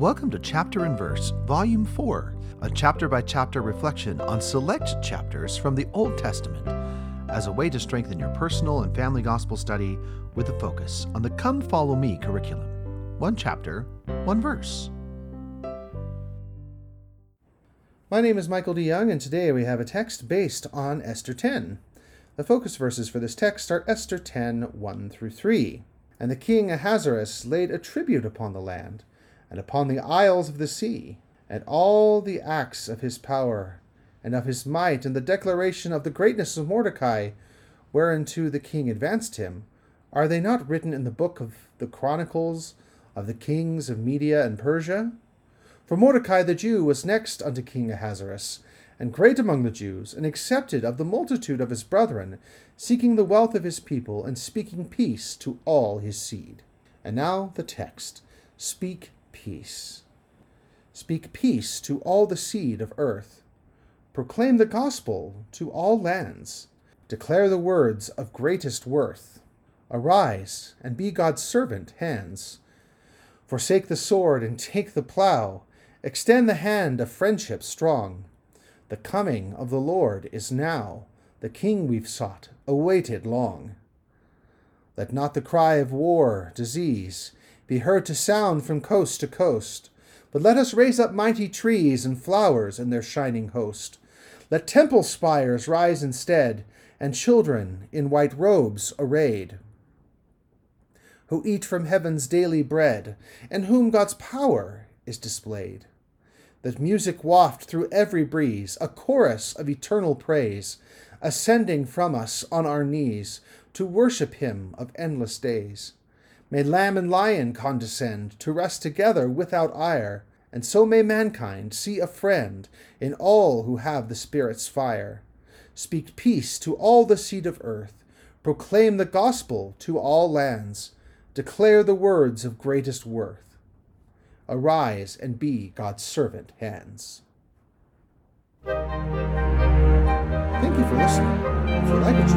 Welcome to Chapter and Verse, Volume 4, a chapter by chapter reflection on select chapters from the Old Testament as a way to strengthen your personal and family gospel study with a focus on the Come Follow Me curriculum. One chapter, one verse. My name is Michael DeYoung, and today we have a text based on Esther 10. The focus verses for this text are Esther 10 1 through 3. And the king Ahasuerus laid a tribute upon the land and upon the isles of the sea, and all the acts of his power, and of his might, and the declaration of the greatness of Mordecai, whereunto the king advanced him, are they not written in the book of the chronicles of the kings of Media and Persia? For Mordecai the Jew was next unto King Ahasuerus, and great among the Jews, and accepted of the multitude of his brethren, seeking the wealth of his people, and speaking peace to all his seed. And now the text Speak peace. Speak peace to all the seed of earth. Proclaim the gospel to all lands. Declare the words of greatest worth. Arise and be God's servant hands. Forsake the sword and take the plough. Extend the hand of friendship strong. The coming of the Lord is now. The King we've sought, awaited long. Let not the cry of war, disease, be heard to sound from coast to coast. But let us raise up mighty trees and flowers in their shining host. Let temple spires rise instead, and children in white robes arrayed, who eat from heaven's daily bread, and whom God's power is displayed. That music waft through every breeze, a chorus of eternal praise, ascending from us on our knees to worship Him of endless days. May lamb and lion condescend to rest together without ire, and so may mankind see a friend in all who have the Spirit's fire. Speak peace to all the seed of earth, proclaim the gospel to all lands, declare the words of greatest worth. Arise and be God's servant hands. Thank you for listening. If you like what you